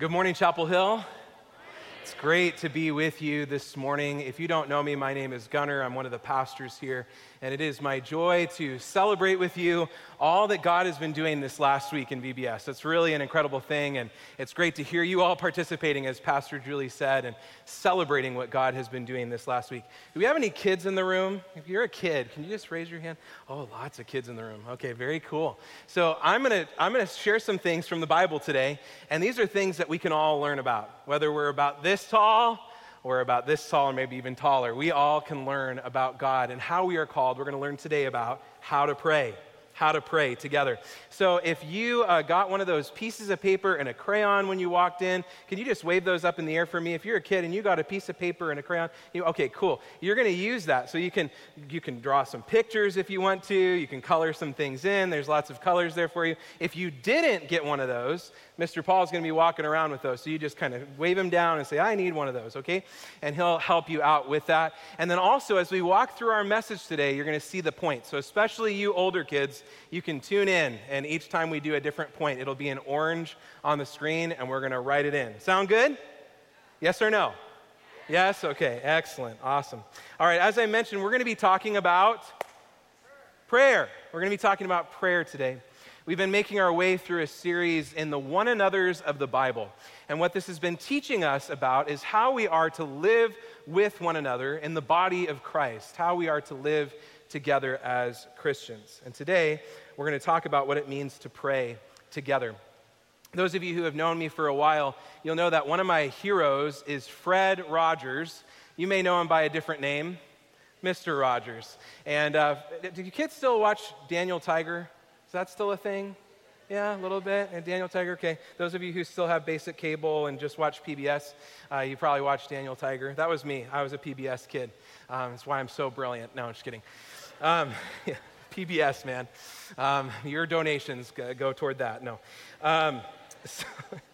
Good morning, Chapel Hill. Great to be with you this morning. If you don't know me, my name is Gunnar. I'm one of the pastors here, and it is my joy to celebrate with you all that God has been doing this last week in VBS. It's really an incredible thing, and it's great to hear you all participating, as Pastor Julie said, and celebrating what God has been doing this last week. Do we have any kids in the room? If you're a kid, can you just raise your hand? Oh, lots of kids in the room. Okay, very cool. So I'm gonna I'm gonna share some things from the Bible today, and these are things that we can all learn about, whether we're about this tall or about this tall or maybe even taller. We all can learn about God and how we are called. We're going to learn today about how to pray how to pray together. So if you uh, got one of those pieces of paper and a crayon when you walked in, can you just wave those up in the air for me? If you're a kid and you got a piece of paper and a crayon, you, okay, cool. You're going to use that. So you can, you can draw some pictures if you want to. You can color some things in. There's lots of colors there for you. If you didn't get one of those, Mr. Paul's going to be walking around with those. So you just kind of wave him down and say, I need one of those, okay? And he'll help you out with that. And then also, as we walk through our message today, you're going to see the point. So, especially you older kids, you can tune in. And each time we do a different point, it'll be in orange on the screen, and we're going to write it in. Sound good? Yes or no? Yes? Okay, excellent. Awesome. All right, as I mentioned, we're going to be talking about prayer. We're going to be talking about prayer today. We've been making our way through a series in the one another's of the Bible. And what this has been teaching us about is how we are to live with one another in the body of Christ, how we are to live together as Christians. And today, we're going to talk about what it means to pray together. Those of you who have known me for a while, you'll know that one of my heroes is Fred Rogers. You may know him by a different name, Mr. Rogers. And uh, do you kids still watch Daniel Tiger? Is that still a thing? Yeah, a little bit. And Daniel Tiger, okay. Those of you who still have basic cable and just watch PBS, uh, you probably watched Daniel Tiger. That was me. I was a PBS kid. Um, that's why I'm so brilliant. No, I'm just kidding. Um, PBS, man. Um, your donations go toward that. No. Um, so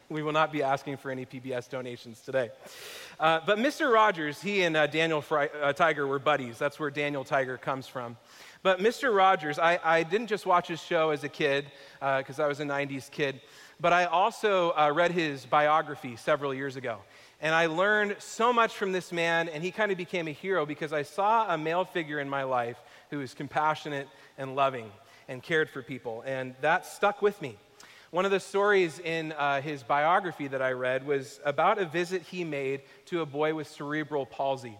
we will not be asking for any PBS donations today. Uh, but Mr. Rogers, he and uh, Daniel Fry, uh, Tiger were buddies. That's where Daniel Tiger comes from. But Mr. Rogers, I, I didn't just watch his show as a kid, because uh, I was a 90s kid, but I also uh, read his biography several years ago. And I learned so much from this man, and he kind of became a hero because I saw a male figure in my life who was compassionate and loving and cared for people. And that stuck with me. One of the stories in uh, his biography that I read was about a visit he made to a boy with cerebral palsy.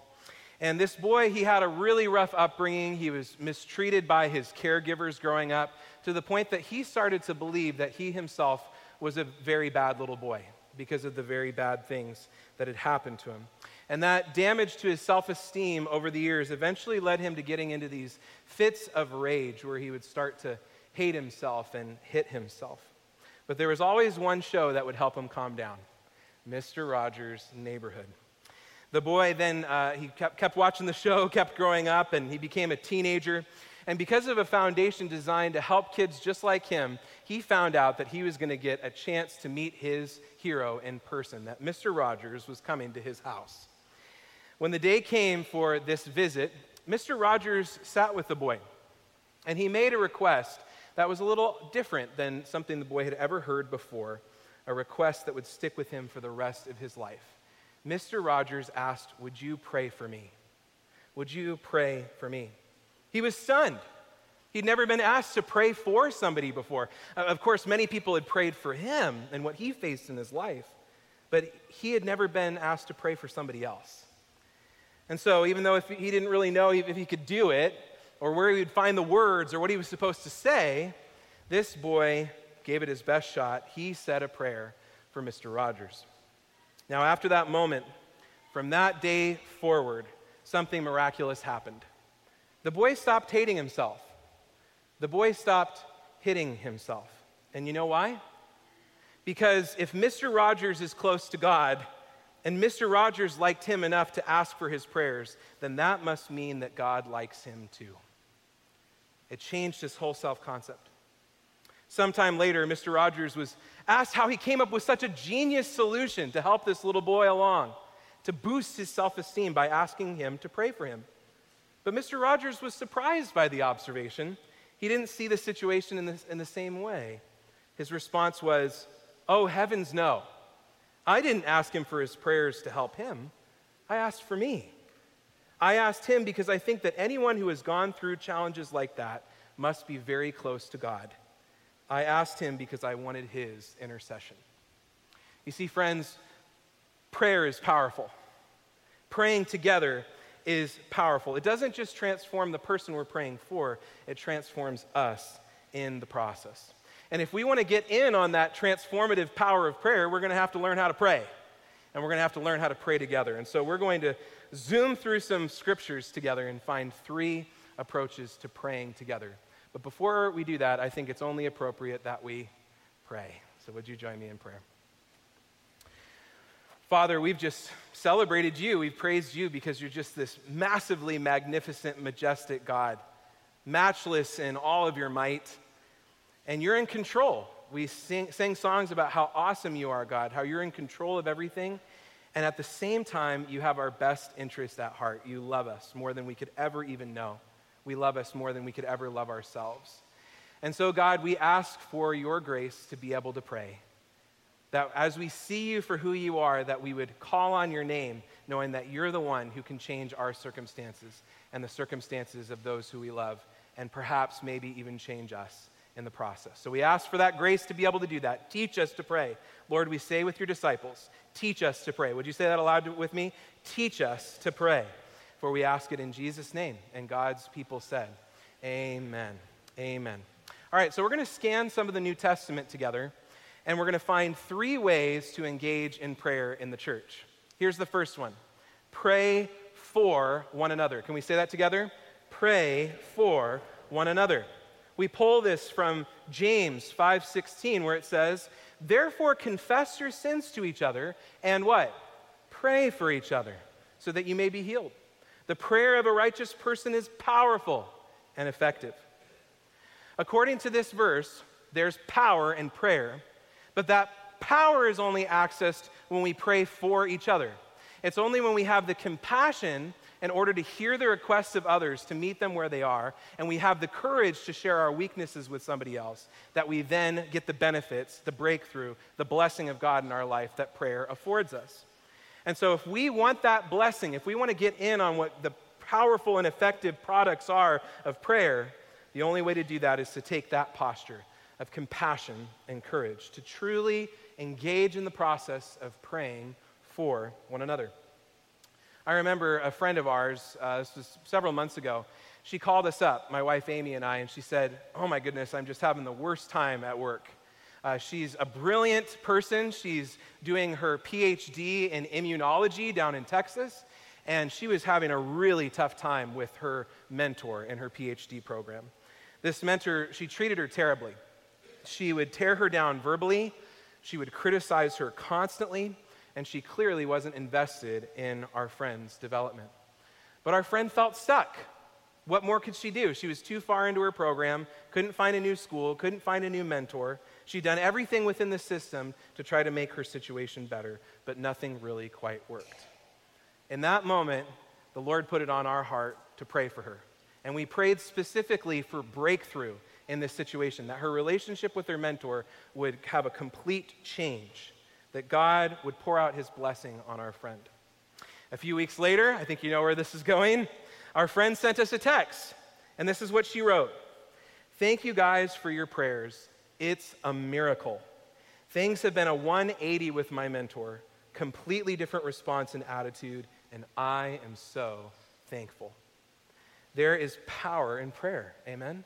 And this boy, he had a really rough upbringing. He was mistreated by his caregivers growing up to the point that he started to believe that he himself was a very bad little boy because of the very bad things that had happened to him. And that damage to his self esteem over the years eventually led him to getting into these fits of rage where he would start to hate himself and hit himself. But there was always one show that would help him calm down Mr. Rogers' Neighborhood. The boy then, uh, he kept, kept watching the show, kept growing up, and he became a teenager. And because of a foundation designed to help kids just like him, he found out that he was going to get a chance to meet his hero in person, that Mr. Rogers was coming to his house. When the day came for this visit, Mr. Rogers sat with the boy, and he made a request that was a little different than something the boy had ever heard before, a request that would stick with him for the rest of his life. Mr. Rogers asked, Would you pray for me? Would you pray for me? He was stunned. He'd never been asked to pray for somebody before. Uh, of course, many people had prayed for him and what he faced in his life, but he had never been asked to pray for somebody else. And so, even though if he didn't really know if he could do it, or where he would find the words, or what he was supposed to say, this boy gave it his best shot. He said a prayer for Mr. Rogers. Now, after that moment, from that day forward, something miraculous happened. The boy stopped hating himself. The boy stopped hitting himself. And you know why? Because if Mr. Rogers is close to God, and Mr. Rogers liked him enough to ask for his prayers, then that must mean that God likes him too. It changed his whole self concept. Sometime later, Mr. Rogers was asked how he came up with such a genius solution to help this little boy along, to boost his self esteem by asking him to pray for him. But Mr. Rogers was surprised by the observation. He didn't see the situation in the, in the same way. His response was, Oh, heavens, no. I didn't ask him for his prayers to help him, I asked for me. I asked him because I think that anyone who has gone through challenges like that must be very close to God. I asked him because I wanted his intercession. You see, friends, prayer is powerful. Praying together is powerful. It doesn't just transform the person we're praying for, it transforms us in the process. And if we want to get in on that transformative power of prayer, we're going to have to learn how to pray. And we're going to have to learn how to pray together. And so we're going to zoom through some scriptures together and find three approaches to praying together. But before we do that, I think it's only appropriate that we pray. So would you join me in prayer? Father, we've just celebrated you. We've praised you because you're just this massively magnificent, majestic God, matchless in all of your might and you're in control. We sing, sang songs about how awesome you are, God, how you're in control of everything. And at the same time, you have our best interest at heart. You love us more than we could ever even know. We love us more than we could ever love ourselves. And so, God, we ask for your grace to be able to pray. That as we see you for who you are, that we would call on your name, knowing that you're the one who can change our circumstances and the circumstances of those who we love, and perhaps maybe even change us in the process. So we ask for that grace to be able to do that. Teach us to pray. Lord, we say with your disciples, teach us to pray. Would you say that aloud with me? Teach us to pray. For we ask it in Jesus' name. And God's people said, Amen. Amen. All right, so we're going to scan some of the New Testament together, and we're going to find three ways to engage in prayer in the church. Here's the first one pray for one another. Can we say that together? Pray for one another. We pull this from James 5:16 where it says, "Therefore confess your sins to each other and what? Pray for each other so that you may be healed." The prayer of a righteous person is powerful and effective. According to this verse, there's power in prayer, but that power is only accessed when we pray for each other. It's only when we have the compassion in order to hear the requests of others, to meet them where they are, and we have the courage to share our weaknesses with somebody else, that we then get the benefits, the breakthrough, the blessing of God in our life that prayer affords us. And so, if we want that blessing, if we want to get in on what the powerful and effective products are of prayer, the only way to do that is to take that posture of compassion and courage, to truly engage in the process of praying for one another. I remember a friend of ours, uh, this was several months ago, she called us up, my wife Amy and I, and she said, Oh my goodness, I'm just having the worst time at work. Uh, she's a brilliant person. She's doing her PhD in immunology down in Texas, and she was having a really tough time with her mentor in her PhD program. This mentor, she treated her terribly. She would tear her down verbally, she would criticize her constantly, and she clearly wasn't invested in our friend's development. But our friend felt stuck. What more could she do? She was too far into her program, couldn't find a new school, couldn't find a new mentor. She'd done everything within the system to try to make her situation better, but nothing really quite worked. In that moment, the Lord put it on our heart to pray for her. And we prayed specifically for breakthrough in this situation, that her relationship with her mentor would have a complete change that God would pour out his blessing on our friend. A few weeks later, I think you know where this is going, our friend sent us a text, and this is what she wrote Thank you guys for your prayers. It's a miracle. Things have been a 180 with my mentor, completely different response and attitude, and I am so thankful. There is power in prayer. Amen?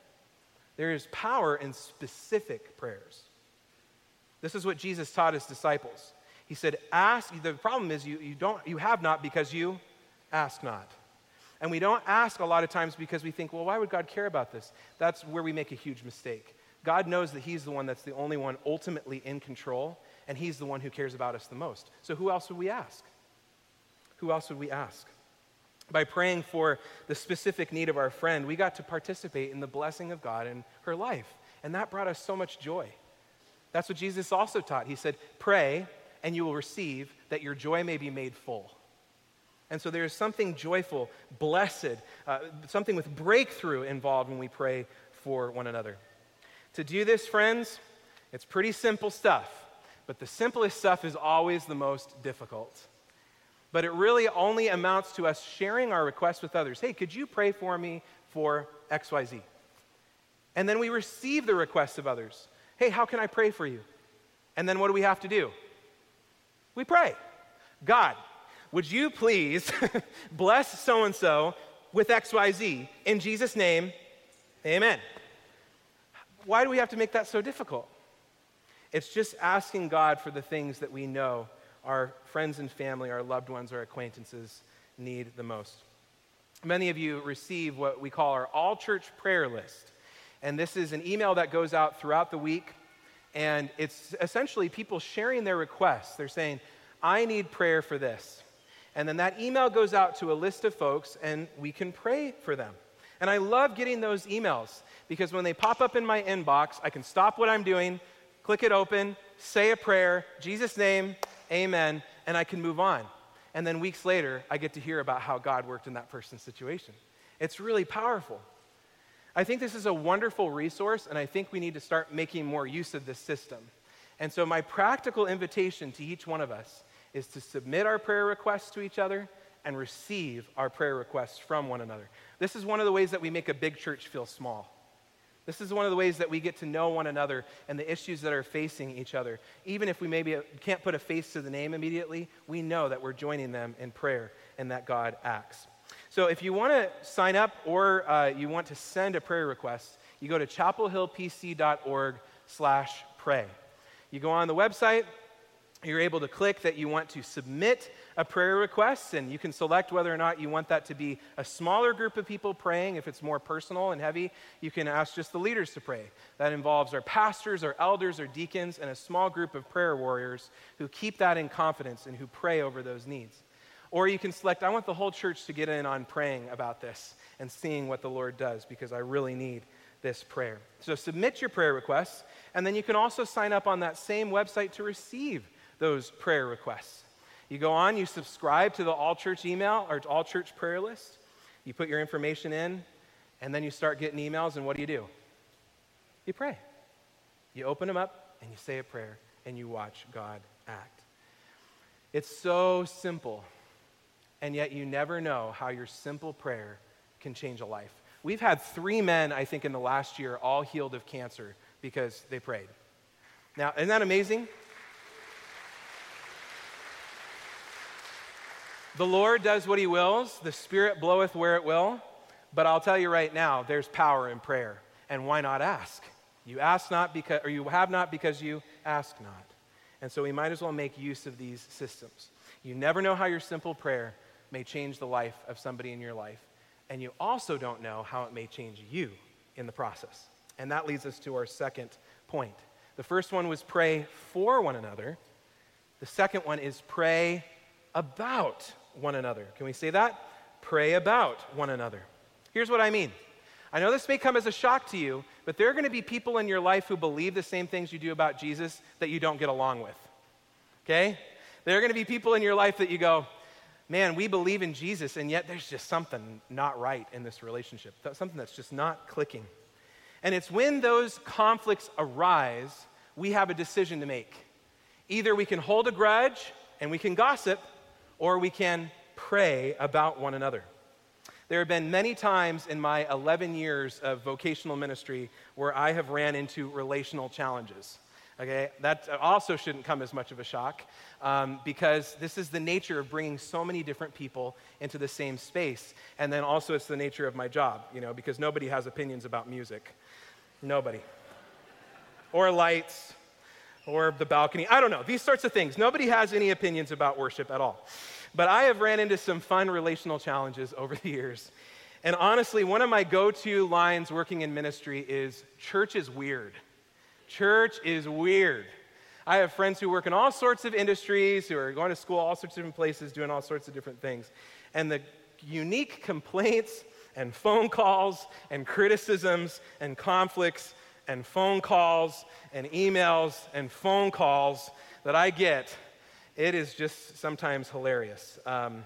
There is power in specific prayers. This is what Jesus taught his disciples. He said, Ask, the problem is you, you, don't, you have not because you ask not. And we don't ask a lot of times because we think, well, why would God care about this? That's where we make a huge mistake. God knows that He's the one that's the only one ultimately in control, and He's the one who cares about us the most. So who else would we ask? Who else would we ask? By praying for the specific need of our friend, we got to participate in the blessing of God in her life. And that brought us so much joy. That's what Jesus also taught. He said, Pray, and you will receive that your joy may be made full. And so there is something joyful, blessed, uh, something with breakthrough involved when we pray for one another. To do this, friends, it's pretty simple stuff. But the simplest stuff is always the most difficult. But it really only amounts to us sharing our requests with others. Hey, could you pray for me for XYZ? And then we receive the requests of others. Hey, how can I pray for you? And then what do we have to do? We pray. God, would you please bless so and so with XYZ in Jesus' name? Amen. Why do we have to make that so difficult? It's just asking God for the things that we know our friends and family, our loved ones, our acquaintances need the most. Many of you receive what we call our all church prayer list. And this is an email that goes out throughout the week. And it's essentially people sharing their requests. They're saying, I need prayer for this. And then that email goes out to a list of folks, and we can pray for them. And I love getting those emails because when they pop up in my inbox, I can stop what I'm doing, click it open, say a prayer, Jesus' name, amen, and I can move on. And then weeks later, I get to hear about how God worked in that person's situation. It's really powerful. I think this is a wonderful resource, and I think we need to start making more use of this system. And so, my practical invitation to each one of us is to submit our prayer requests to each other and receive our prayer requests from one another. This is one of the ways that we make a big church feel small. This is one of the ways that we get to know one another and the issues that are facing each other. Even if we maybe can't put a face to the name immediately, we know that we're joining them in prayer and that God acts. So if you want to sign up or uh, you want to send a prayer request, you go to chapelhillpc.org slash pray. You go on the website, you're able to click that you want to submit a prayer request, and you can select whether or not you want that to be a smaller group of people praying. If it's more personal and heavy, you can ask just the leaders to pray. That involves our pastors, our elders, our deacons, and a small group of prayer warriors who keep that in confidence and who pray over those needs. Or you can select, I want the whole church to get in on praying about this and seeing what the Lord does because I really need this prayer. So submit your prayer requests, and then you can also sign up on that same website to receive those prayer requests. You go on, you subscribe to the all church email or all church prayer list. You put your information in, and then you start getting emails, and what do you do? You pray. You open them up, and you say a prayer, and you watch God act. It's so simple, and yet you never know how your simple prayer can change a life. We've had three men, I think, in the last year all healed of cancer because they prayed. Now, isn't that amazing? The Lord does what he wills, the Spirit bloweth where it will. But I'll tell you right now, there's power in prayer. And why not ask? You ask not because, or you have not because you ask not. And so we might as well make use of these systems. You never know how your simple prayer may change the life of somebody in your life. And you also don't know how it may change you in the process. And that leads us to our second point. The first one was pray for one another. The second one is pray about one another. Can we say that? Pray about one another. Here's what I mean. I know this may come as a shock to you, but there are going to be people in your life who believe the same things you do about Jesus that you don't get along with. Okay? There are going to be people in your life that you go, man, we believe in Jesus, and yet there's just something not right in this relationship, something that's just not clicking. And it's when those conflicts arise, we have a decision to make. Either we can hold a grudge and we can gossip, or we can pray about one another. There have been many times in my 11 years of vocational ministry where I have ran into relational challenges. Okay, that also shouldn't come as much of a shock um, because this is the nature of bringing so many different people into the same space. And then also, it's the nature of my job, you know, because nobody has opinions about music. Nobody. or lights, or the balcony. I don't know. These sorts of things. Nobody has any opinions about worship at all. But I have ran into some fun relational challenges over the years. And honestly, one of my go to lines working in ministry is church is weird. Church is weird. I have friends who work in all sorts of industries, who are going to school all sorts of different places, doing all sorts of different things. And the unique complaints and phone calls and criticisms and conflicts and phone calls and emails and phone calls that I get, it is just sometimes hilarious. Um,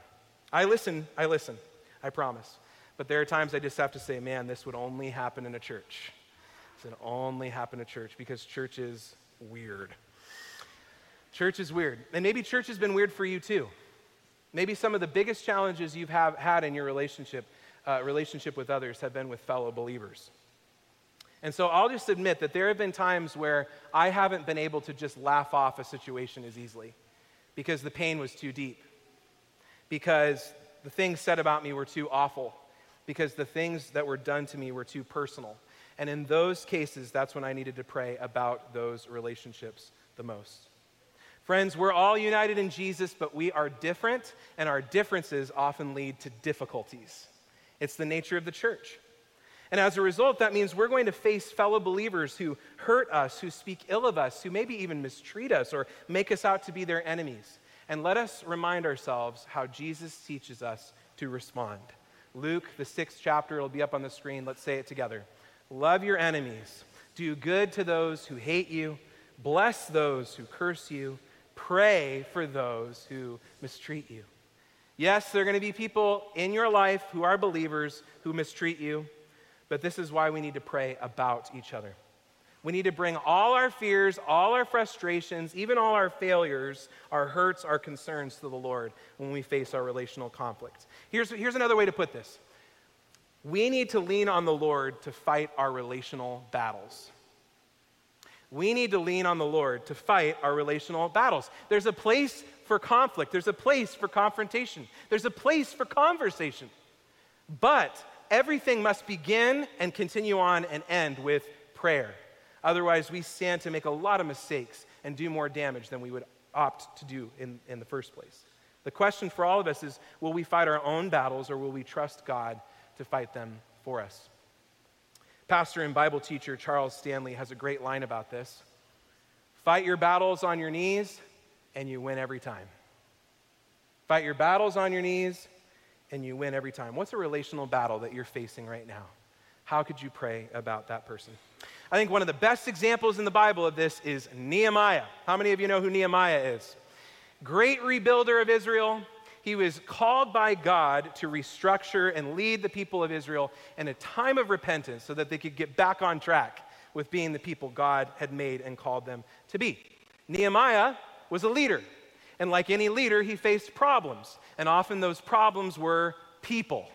I listen, I listen, I promise. But there are times I just have to say, man, this would only happen in a church. Would only happen in a church because church is weird. Church is weird. And maybe church has been weird for you too. Maybe some of the biggest challenges you've have, had in your relationship, uh, relationship with others have been with fellow believers. And so I'll just admit that there have been times where I haven't been able to just laugh off a situation as easily because the pain was too deep, because the things said about me were too awful, because the things that were done to me were too personal. And in those cases, that's when I needed to pray about those relationships the most. Friends, we're all united in Jesus, but we are different, and our differences often lead to difficulties. It's the nature of the church. And as a result, that means we're going to face fellow believers who hurt us, who speak ill of us, who maybe even mistreat us or make us out to be their enemies. And let us remind ourselves how Jesus teaches us to respond. Luke, the sixth chapter, will be up on the screen. Let's say it together. Love your enemies, do good to those who hate you, bless those who curse you Pray for those who mistreat you. Yes, there are going to be people in your life who are believers who mistreat you, but this is why we need to pray about each other. We need to bring all our fears, all our frustrations, even all our failures, our hurts, our concerns to the Lord when we face our relational conflicts. Here's, here's another way to put this we need to lean on the Lord to fight our relational battles we need to lean on the Lord to fight our relational battles. There's a place for conflict, there's a place for confrontation, there's a place for conversation. But everything must begin and continue on and end with prayer. Otherwise, we stand to make a lot of mistakes and do more damage than we would opt to do in, in the first place. The question for all of us is will we fight our own battles or will we trust God to fight them for us? Pastor and Bible teacher Charles Stanley has a great line about this Fight your battles on your knees, and you win every time. Fight your battles on your knees, and you win every time. What's a relational battle that you're facing right now? How could you pray about that person? I think one of the best examples in the Bible of this is Nehemiah. How many of you know who Nehemiah is? Great rebuilder of Israel, he was called by God to restructure and lead the people of Israel in a time of repentance so that they could get back on track with being the people God had made and called them to be. Nehemiah was a leader. And like any leader, he faced problems. And often those problems were people.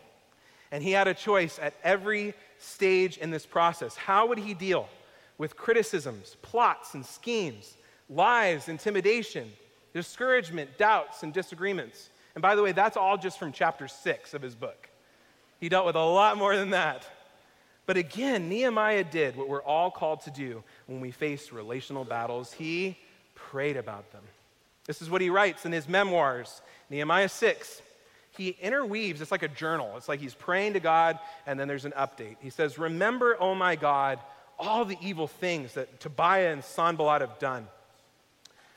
And he had a choice at every stage in this process. How would he deal with criticisms, plots, and schemes, lies, intimidation, discouragement, doubts, and disagreements? And by the way, that's all just from chapter six of his book. He dealt with a lot more than that. But again, Nehemiah did what we're all called to do when we face relational battles. He prayed about them. This is what he writes in his memoirs, Nehemiah 6. He interweaves, it's like a journal. It's like he's praying to God, and then there's an update. He says, Remember, oh my God, all the evil things that Tobiah and Sanballat have done.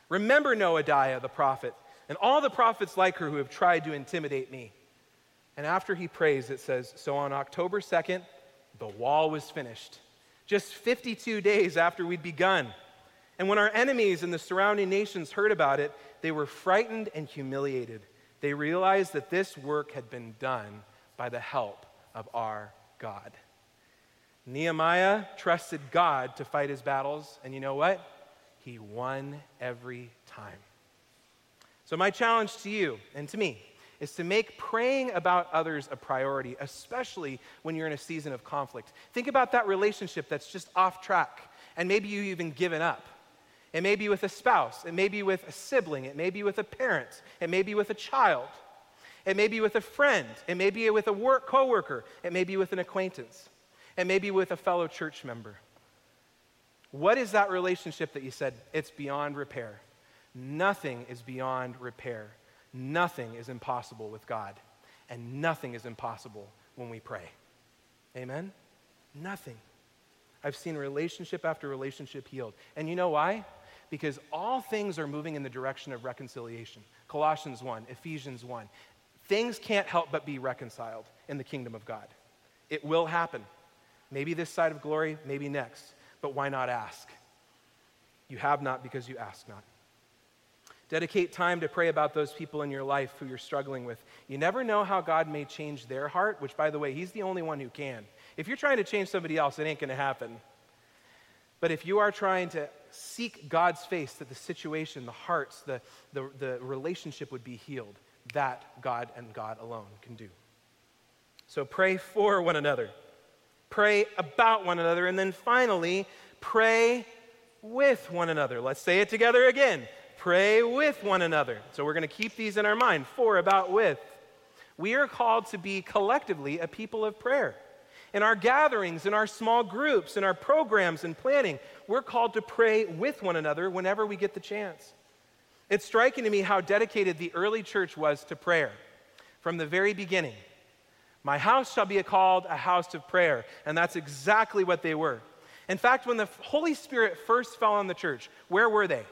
Remember Noadiah the prophet and all the prophets like her who have tried to intimidate me. And after he prays, it says, So on October 2nd, the wall was finished, just 52 days after we'd begun. And when our enemies and the surrounding nations heard about it, they were frightened and humiliated. They realized that this work had been done by the help of our God. Nehemiah trusted God to fight his battles, and you know what? He won every time. So, my challenge to you and to me is to make praying about others a priority, especially when you're in a season of conflict. Think about that relationship that's just off track, and maybe you've even given up. It may be with a spouse, it may be with a sibling, it may be with a parent, it may be with a child, it may be with a friend, it may be with a work coworker, it may be with an acquaintance, it may be with a fellow church member. What is that relationship that you said it's beyond repair? Nothing is beyond repair. Nothing is impossible with God. And nothing is impossible when we pray. Amen? Nothing. I've seen relationship after relationship healed. And you know why? Because all things are moving in the direction of reconciliation. Colossians 1, Ephesians 1. Things can't help but be reconciled in the kingdom of God. It will happen. Maybe this side of glory, maybe next. But why not ask? You have not because you ask not. Dedicate time to pray about those people in your life who you're struggling with. You never know how God may change their heart, which, by the way, He's the only one who can. If you're trying to change somebody else, it ain't going to happen. But if you are trying to seek God's face, that the situation, the hearts, the, the, the relationship would be healed, that God and God alone can do. So pray for one another, pray about one another, and then finally, pray with one another. Let's say it together again. Pray with one another. So we're going to keep these in our mind for, about, with. We are called to be collectively a people of prayer. In our gatherings, in our small groups, in our programs and planning, we're called to pray with one another whenever we get the chance. It's striking to me how dedicated the early church was to prayer from the very beginning. My house shall be called a house of prayer. And that's exactly what they were. In fact, when the Holy Spirit first fell on the church, where were they?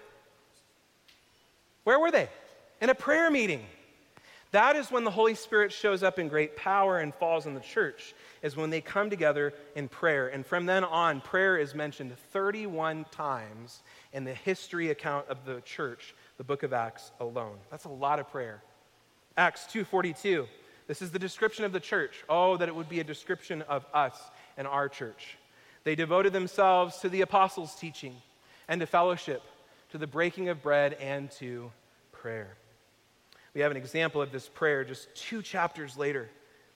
Where were they? In a prayer meeting. That is when the Holy Spirit shows up in great power and falls on the church, is when they come together in prayer. And from then on, prayer is mentioned 31 times in the history account of the church, the book of Acts alone. That's a lot of prayer. Acts 2:42. This is the description of the church. Oh, that it would be a description of us and our church. They devoted themselves to the apostles' teaching and to fellowship, to the breaking of bread, and to prayer. We have an example of this prayer just two chapters later.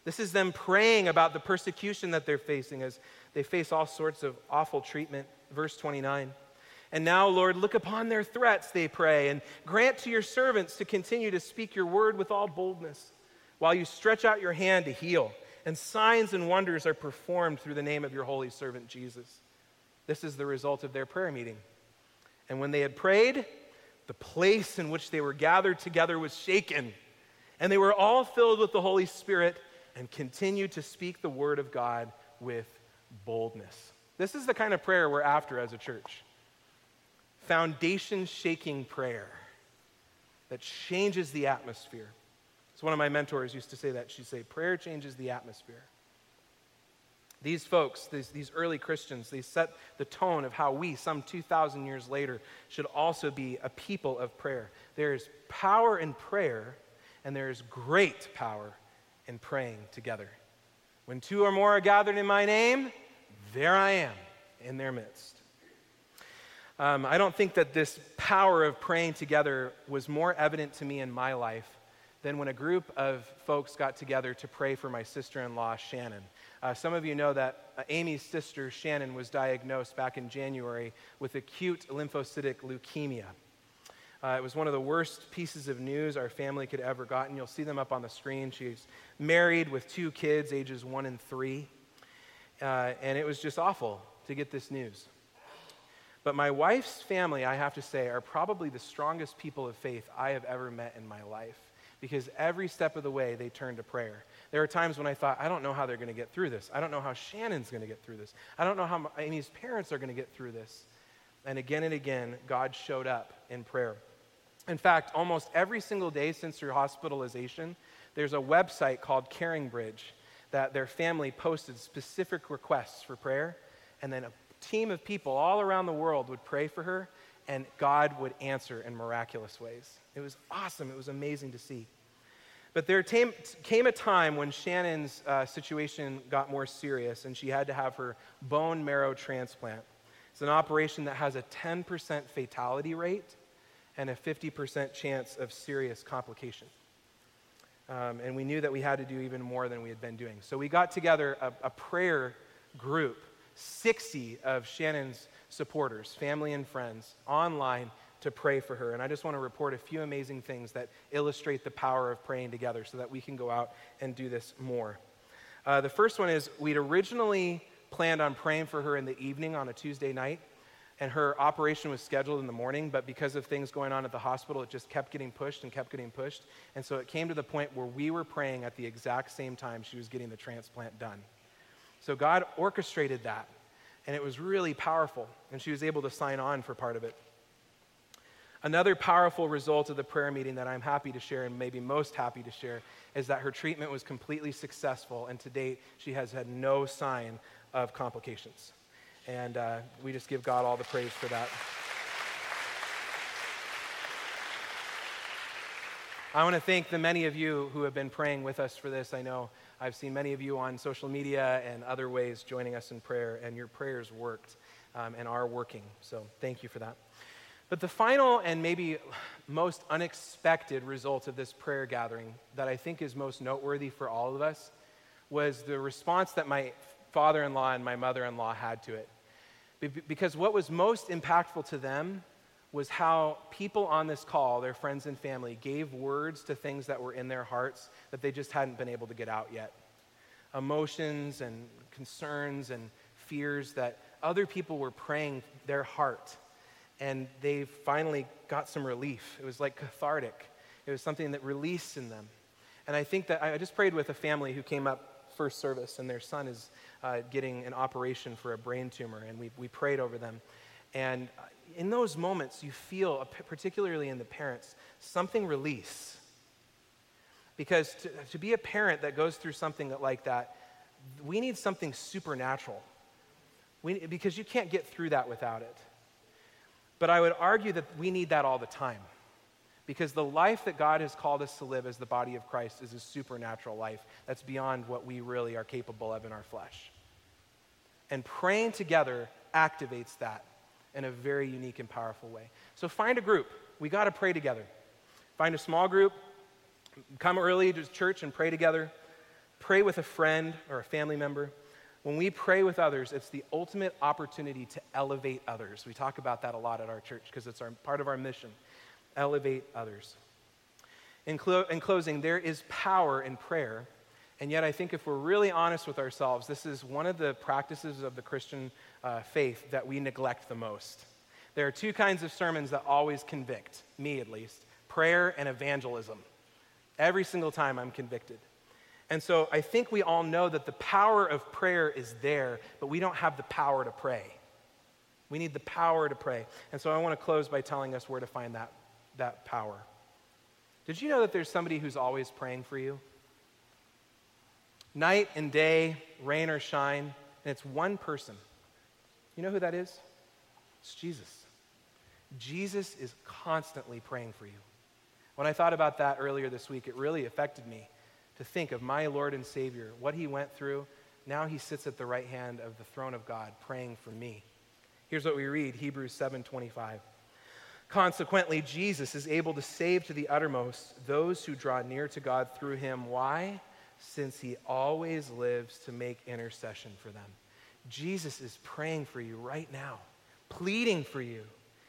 This is them praying about the persecution that they're facing as they face all sorts of awful treatment. Verse 29. And now, Lord, look upon their threats, they pray, and grant to your servants to continue to speak your word with all boldness, while you stretch out your hand to heal and signs and wonders are performed through the name of your holy servant Jesus. This is the result of their prayer meeting. And when they had prayed, the place in which they were gathered together was shaken, and they were all filled with the Holy Spirit and continued to speak the word of God with boldness. This is the kind of prayer we're after as a church foundation shaking prayer that changes the atmosphere. So one of my mentors used to say that. She'd say, Prayer changes the atmosphere. These folks, these, these early Christians, they set the tone of how we, some 2,000 years later, should also be a people of prayer. There is power in prayer, and there is great power in praying together. When two or more are gathered in my name, there I am in their midst. Um, I don't think that this power of praying together was more evident to me in my life than when a group of folks got together to pray for my sister in law, Shannon. Uh, some of you know that uh, Amy's sister, Shannon, was diagnosed back in January with acute lymphocytic leukemia. Uh, it was one of the worst pieces of news our family could ever gotten. You'll see them up on the screen. She's married with two kids, ages one and three. Uh, and it was just awful to get this news. But my wife's family, I have to say, are probably the strongest people of faith I have ever met in my life because every step of the way they turned to prayer. There are times when I thought, I don't know how they're going to get through this. I don't know how Shannon's going to get through this. I don't know how Amy's parents are going to get through this. And again and again, God showed up in prayer. In fact, almost every single day since her hospitalization, there's a website called Caring Bridge that their family posted specific requests for prayer. And then a team of people all around the world would pray for her, and God would answer in miraculous ways. It was awesome. It was amazing to see. But there came, came a time when Shannon's uh, situation got more serious and she had to have her bone marrow transplant. It's an operation that has a 10% fatality rate and a 50% chance of serious complication. Um, and we knew that we had to do even more than we had been doing. So we got together a, a prayer group, 60 of Shannon's supporters, family and friends, online to pray for her. And I just want to report a few amazing things that illustrate the power of praying together so that we can go out and do this more. Uh, the first one is we'd originally planned on praying for her in the evening on a Tuesday night, and her operation was scheduled in the morning, but because of things going on at the hospital, it just kept getting pushed and kept getting pushed. And so it came to the point where we were praying at the exact same time she was getting the transplant done. So God orchestrated that, and it was really powerful, and she was able to sign on for part of it. Another powerful result of the prayer meeting that I'm happy to share and maybe most happy to share is that her treatment was completely successful, and to date, she has had no sign of complications. And uh, we just give God all the praise for that. I want to thank the many of you who have been praying with us for this. I know I've seen many of you on social media and other ways joining us in prayer, and your prayers worked. um, and are working. So thank you for that. But the final and maybe most unexpected result of this prayer gathering that I think is most noteworthy for all of us was the response that my father in law and my mother in law had to it. Because what was most impactful to them was how people on this call, their friends and family, gave words to things that were in their hearts that they just hadn't been able to get out yet. Emotions and concerns and fears that other people were praying their heart. And they finally got some relief. It was like cathartic, it was something that released in them. And I think that I just prayed with a family who came up first service, and their son is uh, getting an operation for a brain tumor, and we, we prayed over them. And in those moments, you feel, particularly in the parents, something release. Because to, to be a parent that goes through something like that, we need something supernatural. We, because you can't get through that without it. But I would argue that we need that all the time. Because the life that God has called us to live as the body of Christ is a supernatural life that's beyond what we really are capable of in our flesh. And praying together activates that in a very unique and powerful way. So find a group. We got to pray together. Find a small group. Come early to church and pray together. Pray with a friend or a family member. When we pray with others, it's the ultimate opportunity to elevate others. We talk about that a lot at our church because it's our, part of our mission. Elevate others. In, clo- in closing, there is power in prayer and yet, I think if we're really honest with ourselves, this is one of the practices of the Christian uh, faith that we neglect the most. There are two kinds of sermons that always convict, me at least prayer and evangelism. Every single time I'm convicted. And so I think we all know that the power of prayer is there, but we don't have the power to pray. We need the power to pray. And so I want to close by telling us where to find that, that power. Did you know that there's somebody who's always praying for you? Night and day, rain or shine, and it's one person. You know who that is? It's Jesus. Jesus is constantly praying for you. When I thought about that earlier this week, it really affected me to think of my Lord and Savior, what he went through. Now he sits at the right hand of the throne of God praying for me. Here's what we read, Hebrews 7:25. Consequently, Jesus is able to save to the uttermost those who draw near to God through him. Why? Since he always lives to make intercession for them. Jesus is praying for you right now, pleading for you.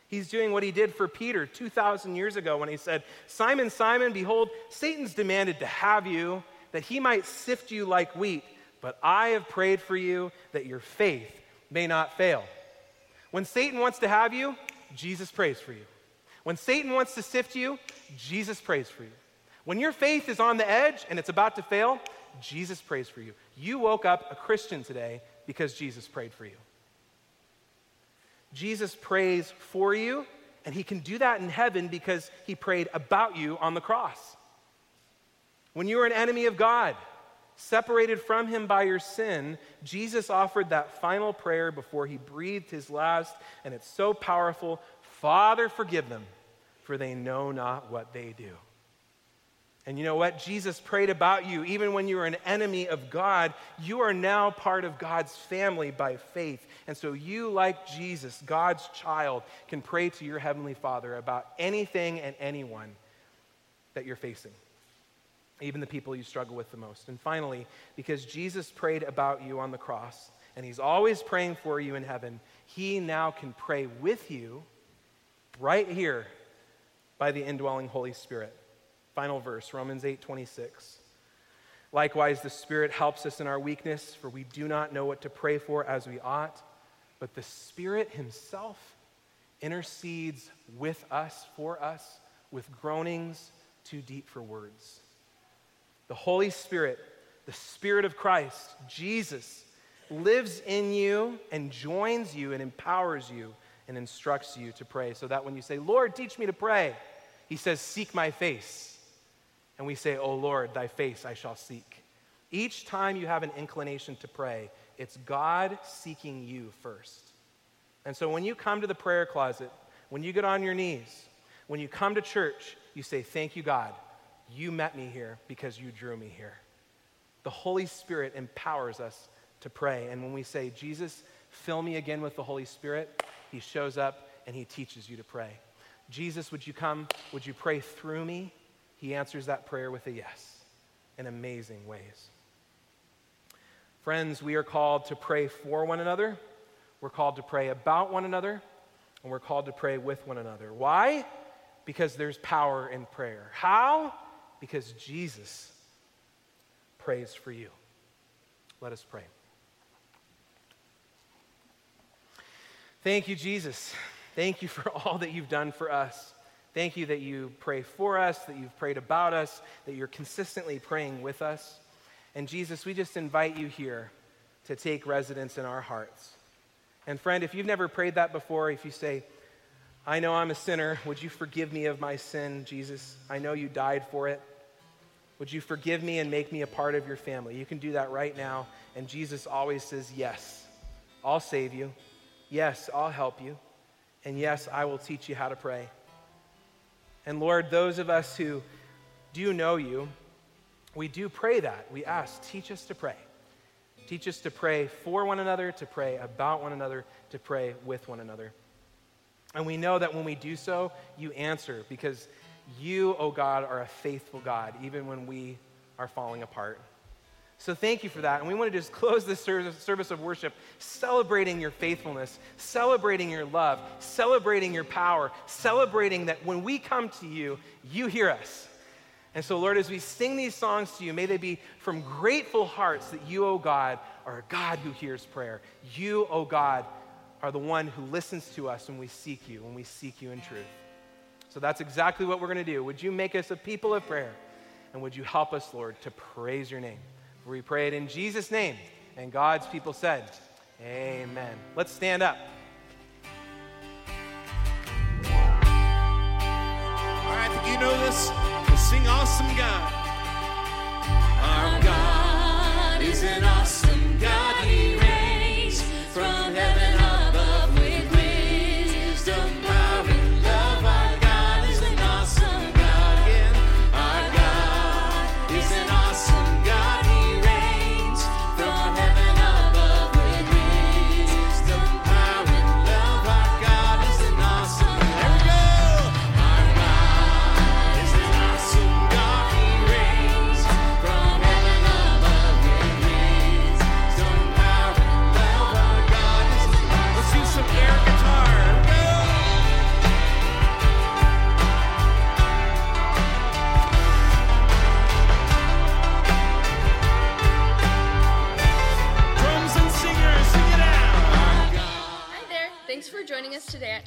He's doing what he did for Peter 2,000 years ago when he said, Simon, Simon, behold, Satan's demanded to have you, that he might sift you like wheat, but I have prayed for you that your faith may not fail. When Satan wants to have you, Jesus prays for you. When Satan wants to sift you, Jesus prays for you. When your faith is on the edge and it's about to fail, Jesus prays for you. You woke up a Christian today because Jesus prayed for you. Jesus prays for you, and he can do that in heaven because he prayed about you on the cross. When you were an enemy of God, separated from him by your sin, Jesus offered that final prayer before he breathed his last, and it's so powerful Father, forgive them, for they know not what they do. And you know what? Jesus prayed about you. Even when you were an enemy of God, you are now part of God's family by faith. And so you, like Jesus, God's child, can pray to your Heavenly Father about anything and anyone that you're facing, even the people you struggle with the most. And finally, because Jesus prayed about you on the cross, and He's always praying for you in heaven, He now can pray with you right here by the indwelling Holy Spirit. Final verse, Romans 8 26. Likewise, the Spirit helps us in our weakness, for we do not know what to pray for as we ought, but the Spirit Himself intercedes with us, for us, with groanings too deep for words. The Holy Spirit, the Spirit of Christ, Jesus, lives in you and joins you and empowers you and instructs you to pray. So that when you say, Lord, teach me to pray, He says, Seek my face and we say, Oh Lord, thy face I shall seek. Each time you have an inclination to pray, it's God seeking you first. And so when you come to the prayer closet, when you get on your knees, when you come to church, you say, Thank you, God. You met me here because you drew me here. The Holy Spirit empowers us to pray. And when we say, Jesus, Fill me again with the Holy Spirit. He shows up and he teaches you to pray. Jesus, would you come? Would you pray through me? He answers that prayer with a yes in amazing ways. Friends, we are called to pray for one another, we're called to pray about one another, and we're called to pray with one another. Why? Because there's power in prayer. How? Because Jesus prays for you. Let us pray. Thank you, Jesus. Thank you for all that you've done for us. Thank you that you pray for us, that you've prayed about us, that you're consistently praying with us. And Jesus, we just invite you here to take residence in our hearts. And friend, if you've never prayed that before, if you say, I know I'm a sinner, would you forgive me of my sin, Jesus? I know you died for it. Would you forgive me and make me a part of your family? You can do that right now. And Jesus always says, Yes, I'll save you. Yes, I'll help you. And yes, I will teach you how to pray. And Lord, those of us who do know you, we do pray that. We ask, teach us to pray. Teach us to pray for one another, to pray about one another, to pray with one another. And we know that when we do so, you answer because you, O oh God, are a faithful God, even when we are falling apart. So thank you for that. And we want to just close this service of worship celebrating your faithfulness, celebrating your love, celebrating your power, celebrating that when we come to you, you hear us. And so, Lord, as we sing these songs to you, may they be from grateful hearts that you, O oh God, are a God who hears prayer. You, O oh God, are the one who listens to us when we seek you, when we seek you in truth. So that's exactly what we're going to do. Would you make us a people of prayer? And would you help us, Lord, to praise your name? We pray it in Jesus' name. And God's people said, Amen. Let's stand up.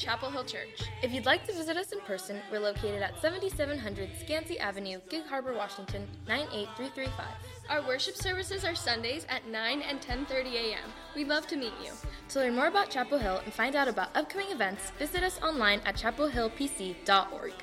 Chapel Hill Church. If you'd like to visit us in person, we're located at 7700 Skansie Avenue, Gig Harbor, Washington 98335. Our worship services are Sundays at 9 and 10:30 a.m. We'd love to meet you. To learn more about Chapel Hill and find out about upcoming events, visit us online at chapelhillpc.org.